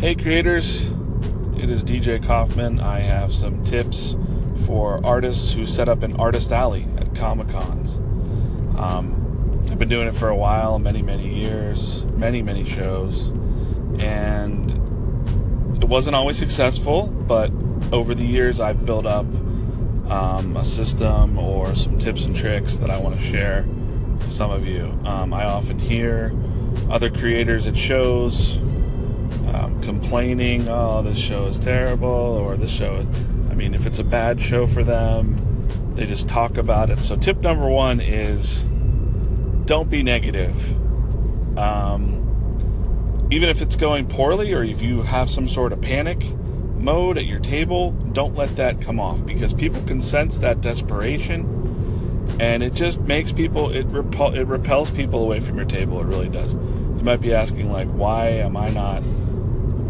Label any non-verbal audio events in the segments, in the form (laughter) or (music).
Hey, creators, it is DJ Coffman. I have some tips for artists who set up an artist alley at Comic Cons. Um, I've been doing it for a while, many, many years, many, many shows, and it wasn't always successful, but over the years I've built up um, a system or some tips and tricks that I want to share with some of you. Um, I often hear other creators at shows complaining, oh, this show is terrible, or this show, I mean, if it's a bad show for them, they just talk about it. So, tip number one is don't be negative. Um, even if it's going poorly, or if you have some sort of panic mode at your table, don't let that come off because people can sense that desperation and it just makes people it repel it repels people away from your table it really does you might be asking like why am i not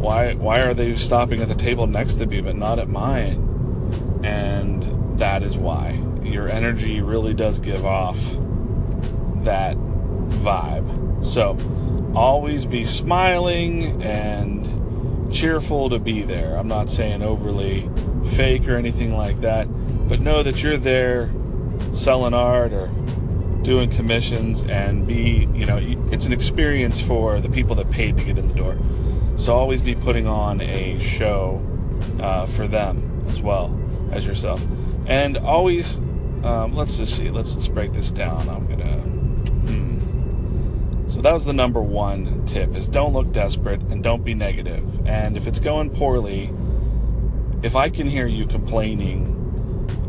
why why are they stopping at the table next to me but not at mine? And that is why. Your energy really does give off that vibe. So always be smiling and cheerful to be there. I'm not saying overly fake or anything like that but know that you're there selling art or doing commissions and be you know it's an experience for the people that paid to get in the door so always be putting on a show uh, for them as well as yourself and always um, let's just see let's just break this down i'm gonna hmm. so that was the number one tip is don't look desperate and don't be negative and if it's going poorly if i can hear you complaining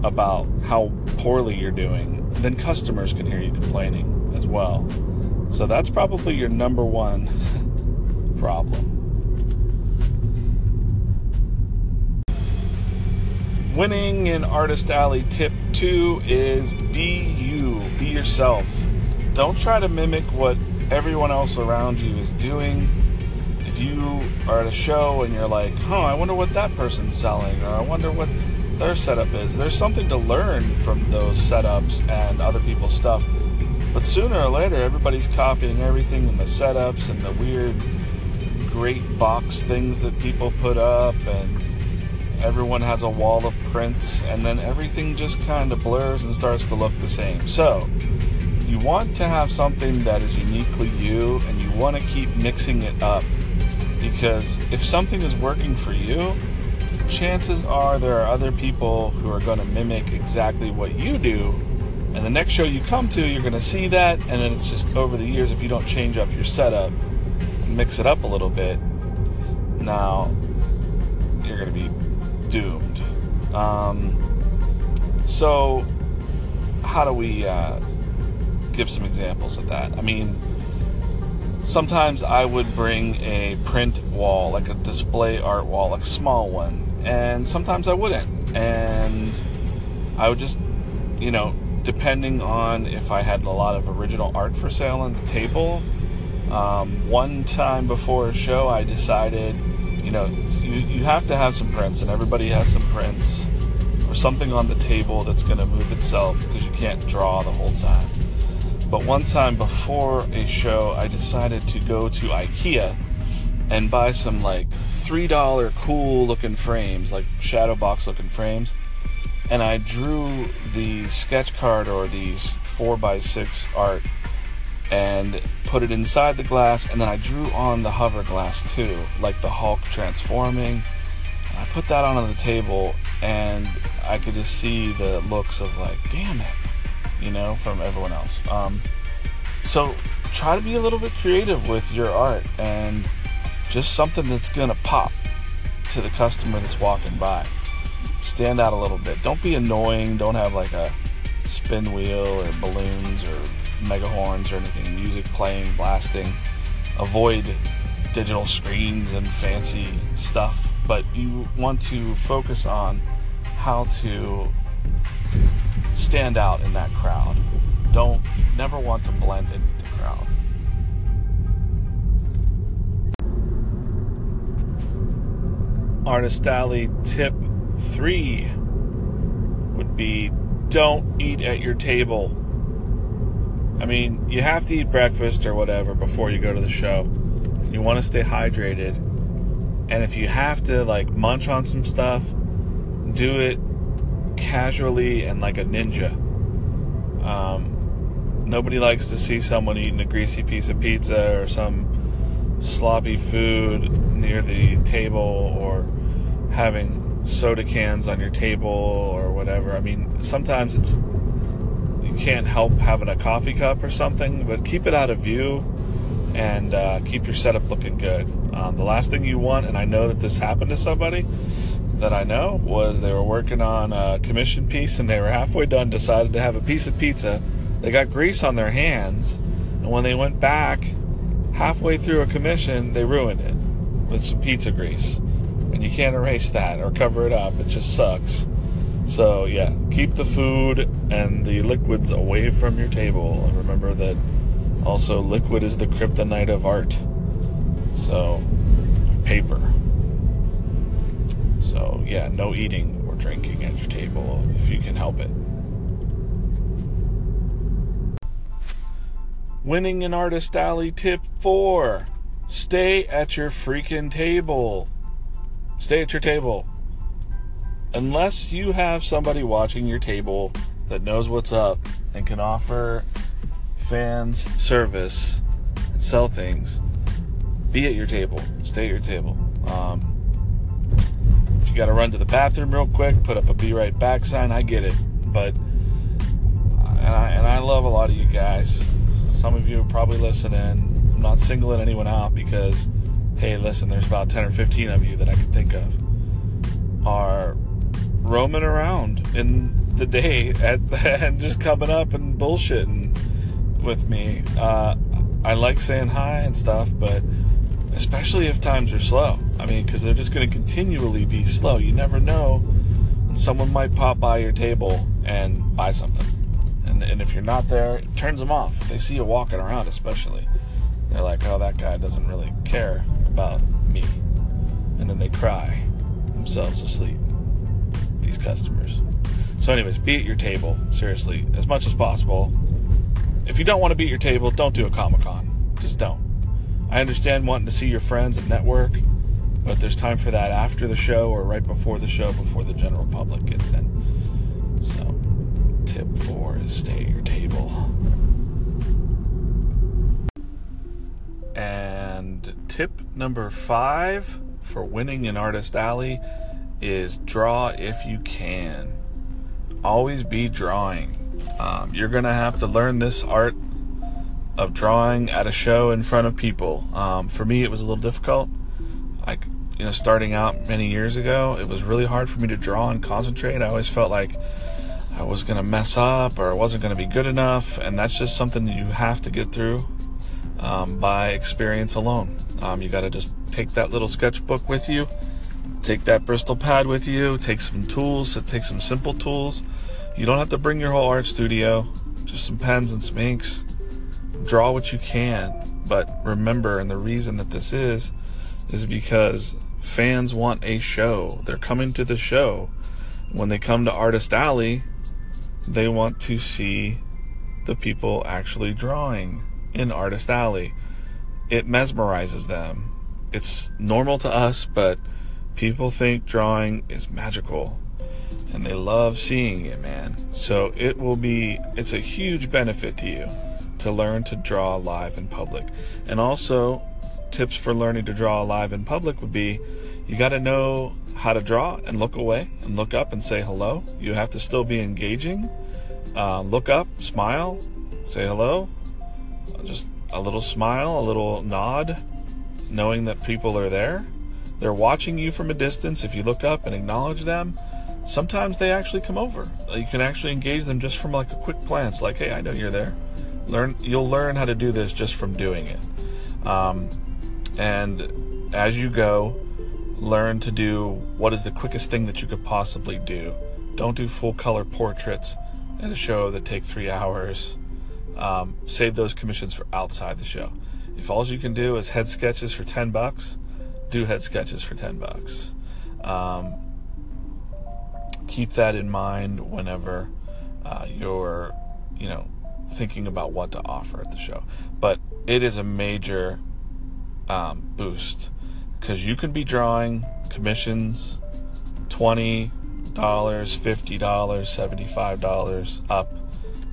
about how poorly you're doing, then customers can hear you complaining as well. So that's probably your number one (laughs) problem. Winning in Artist Alley tip two is be you, be yourself. Don't try to mimic what everyone else around you is doing. If you are at a show and you're like, huh, I wonder what that person's selling, or I wonder what their setup is. There's something to learn from those setups and other people's stuff. But sooner or later, everybody's copying everything in the setups and the weird, great box things that people put up, and everyone has a wall of prints, and then everything just kind of blurs and starts to look the same. So, you want to have something that is uniquely you, and you want to keep mixing it up. Because if something is working for you, chances are there are other people who are going to mimic exactly what you do. And the next show you come to, you're going to see that. And then it's just over the years, if you don't change up your setup and mix it up a little bit, now you're going to be doomed. Um, so, how do we uh, give some examples of that? I mean, sometimes I would bring a print wall, like a display art wall, like a small one, and sometimes I wouldn't. And I would just, you know, depending on if I had a lot of original art for sale on the table. Um, one time before a show, I decided, you know, you, you have to have some prints, and everybody has some prints or something on the table that's going to move itself because you can't draw the whole time. But one time before a show, I decided to go to IKEA and buy some like $3 cool looking frames, like shadow box looking frames. And I drew the sketch card or these 4x6 art and put it inside the glass. And then I drew on the hover glass too, like the Hulk transforming. And I put that on the table and I could just see the looks of like, damn it, you know, from everyone else. Um, so try to be a little bit creative with your art and just something that's to pop to the customer that's walking by. Stand out a little bit. Don't be annoying. Don't have like a spin wheel or balloons or mega horns or anything. Music playing, blasting. Avoid digital screens and fancy stuff, but you want to focus on how to stand out in that crowd. Don't never want to blend into the crowd. Artist Alley tip three would be don't eat at your table. I mean, you have to eat breakfast or whatever before you go to the show. You want to stay hydrated. And if you have to like munch on some stuff, do it casually and like a ninja. Um, nobody likes to see someone eating a greasy piece of pizza or some sloppy food near the table or having soda cans on your table or whatever. I mean, sometimes it's you can't help having a coffee cup or something, but keep it out of view and uh, keep your setup looking good. Um, the last thing you want, and I know that this happened to somebody that I know, was they were working on a commission piece and they were halfway done, decided to have a piece of pizza. They got grease on their hands, and when they went back halfway through a commission, they ruined it with some pizza grease. And you can't erase that or cover it up, it just sucks. So, yeah, keep the food and the liquids away from your table. And remember that also, liquid is the kryptonite of art. So, paper. So, yeah, no eating or drinking at your table if you can help it. Winning an Artist Alley tip four stay at your freaking table. Stay at your table. Unless you have somebody watching your table that knows what's up and can offer fans service and sell things, be at your table. Stay at your table. Um, if you got to run to the bathroom real quick, put up a "Be Right Back" sign. I get it, but and I and I love a lot of you guys. Some of you are probably listening. I'm not singling anyone out because, hey, listen, there's about 10 or 15 of you that I can think of are roaming around in the day at, (laughs) and just coming up and bullshitting with me. Uh, I like saying hi and stuff, but especially if times are slow. I mean, because they're just going to continually be slow. You never know when someone might pop by your table and buy something. And, and if you're not there, it turns them off. If they see you walking around, especially, they're like, oh, that guy doesn't really care about me. And then they cry themselves asleep, these customers. So, anyways, be at your table, seriously, as much as possible if you don't want to be at your table, don't do a Comic Con. Just don't. I understand wanting to see your friends and network, but there's time for that after the show or right before the show, before the general public gets in. So, tip four is stay at your table. And tip number five for winning in Artist Alley is draw if you can. Always be drawing um, you're going to have to learn this art of drawing at a show in front of people. Um, for me, it was a little difficult. Like, you know, starting out many years ago, it was really hard for me to draw and concentrate. I always felt like I was going to mess up or I wasn't going to be good enough. And that's just something you have to get through um, by experience alone. Um, you got to just take that little sketchbook with you, take that Bristol pad with you, take some tools, take some simple tools you don't have to bring your whole art studio, just some pens and some inks. Draw what you can. But remember, and the reason that this is, is because fans want a show. They're coming to the show. When they come to Artist Alley, they want to see the people actually drawing in Artist Alley. It mesmerizes them. It's normal to us, but people think drawing is magical and they love seeing it, man. So it will be, it's a huge benefit to you to learn to draw live in public. And also, tips for learning to draw live in public would be you got to know how to draw and look away and look up and say hello. You have to still be engaging. Uh, look up, smile, say hello. Just a little smile, a little nod, knowing that people are there. They're watching you from a distance. If you look up and acknowledge them, sometimes they actually come over. You can actually engage them just from like a quick glance, like, "Hey, I know you're there." Learn, you'll learn how to do this just from doing it. Um, and as you go, learn to do what is the quickest thing that you could possibly do. Don't do full color portraits at a show that take three hours. Um, save those commissions for outside the show. If all you can do is head sketches for ten bucks, do head sketches for ten bucks. Um, keep that in mind whenever uh, you're, you know, thinking about what to offer at the show. But it is a major um, boost because you can be drawing commissions $20, $50, $75 up,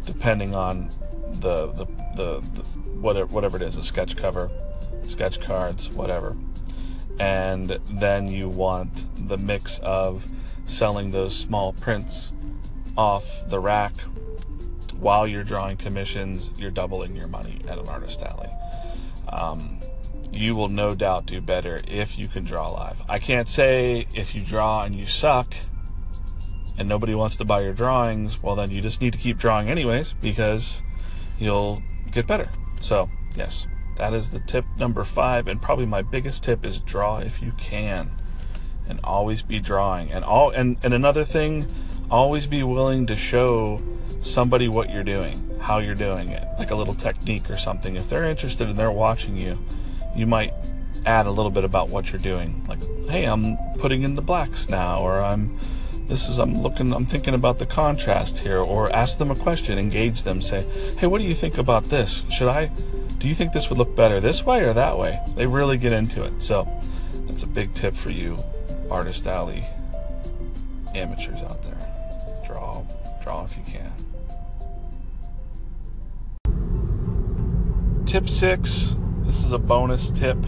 depending on the, the, the, the whatever, whatever it is a sketch cover, sketch cards, whatever. And then you want the mix of selling those small prints off the rack while you're drawing commissions, you're doubling your money at an artist alley. Um, you will no doubt do better if you can draw live. I can't say if you draw and you suck and nobody wants to buy your drawings, well, then you just need to keep drawing anyways because you'll get better. So, yes, that is the tip number five. And probably my biggest tip is draw if you can and always be drawing. And all and, and another thing, always be willing to show somebody what you're doing, how you're doing it, like a little technique or something. If they're interested and they're watching you, you might add a little bit about what you're doing. Like, hey, I'm putting in the blacks now, or I'm this is I'm looking I'm thinking about the contrast here, or ask them a question, engage them, say, hey, what do you think about this? Should I do you think this would look better this way or that way? They really get into it. So that's a big tip for you, artist alley amateurs out there. Draw draw if you can. Tip six this is a bonus tip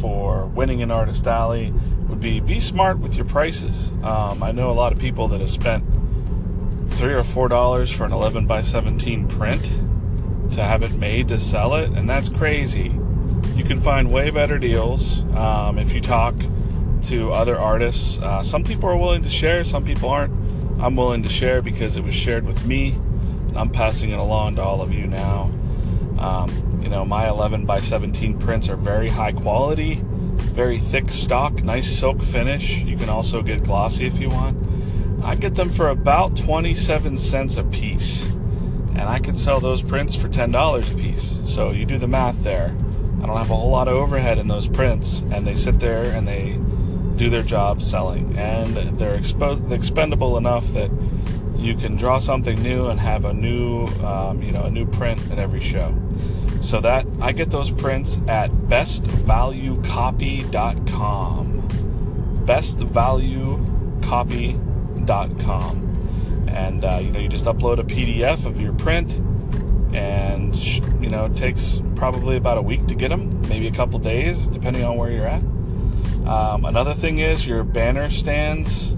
for winning an artist alley would be be smart with your prices. Um, I know a lot of people that have spent three or four dollars for an 11 by 17 print to have it made to sell it, and that's crazy. You can find way better deals um, if you talk to other artists. Uh, some people are willing to share, some people aren't. I'm willing to share because it was shared with me, I'm passing it along to all of you now. Um, you know, my 11 by 17 prints are very high quality, very thick stock, nice silk finish. You can also get glossy if you want. I get them for about 27 cents a piece, and I can sell those prints for $10 a piece. So you do the math there. I don't have a whole lot of overhead in those prints, and they sit there and they do their job selling, and they're expo- expendable enough that you can draw something new and have a new, um, you know, a new print at every show. So that I get those prints at bestvaluecopy.com. Bestvaluecopy.com, and uh, you know, you just upload a PDF of your print, and you know, it takes probably about a week to get them, maybe a couple days, depending on where you're at. Um, another thing is your banner stands,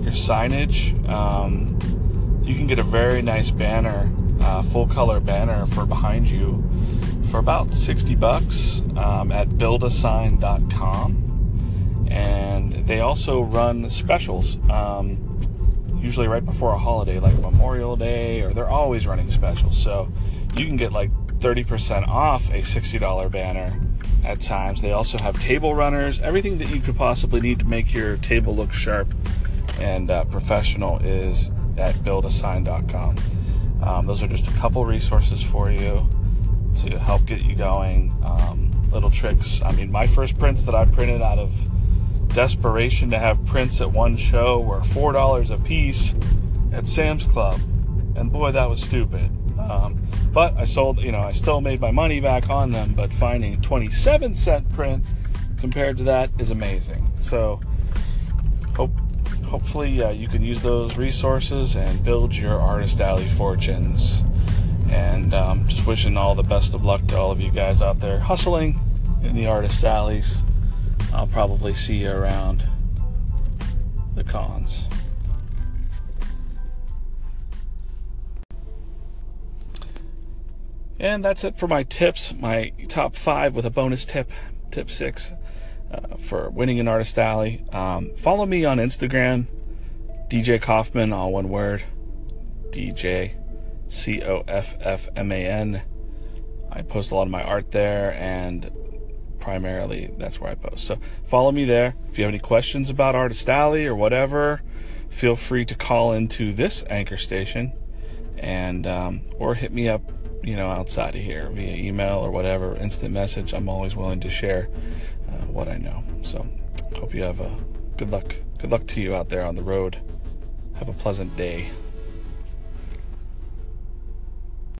your signage. Um, you can get a very nice banner, uh, full color banner for behind you for about 60 bucks um, at buildasign.com. And they also run specials, um, usually right before a holiday like Memorial Day, or they're always running specials. So you can get like 30% off a $60 banner at times. They also have table runners, everything that you could possibly need to make your table look sharp and uh, professional is at buildasign.com. Um, those are just a couple resources for you to help get you going. Um, little tricks. I mean, my first prints that I printed out of desperation to have prints at one show were four dollars a piece at Sam's Club, and boy, that was stupid. Um, but I sold, you know, I still made my money back on them. But finding 27 cent print compared to that is amazing. So, hope hopefully uh, you can use those resources and build your artist alley fortunes. And um, just wishing all the best of luck to all of you guys out there hustling in the artist alleys. I'll probably see you around the cons. And that's it for my tips, my top five with a bonus tip, tip six uh, for winning an artist alley. Um, follow me on Instagram, DJ Coffman, all one word, DJ C O F F M A N. I post a lot of my art there, and primarily that's where I post. So follow me there. If you have any questions about Artist Alley or whatever, feel free to call into this anchor station, and um, or hit me up you know, outside of here via email or whatever, instant message. I'm always willing to share uh, what I know. So, hope you have a good luck. Good luck to you out there on the road. Have a pleasant day.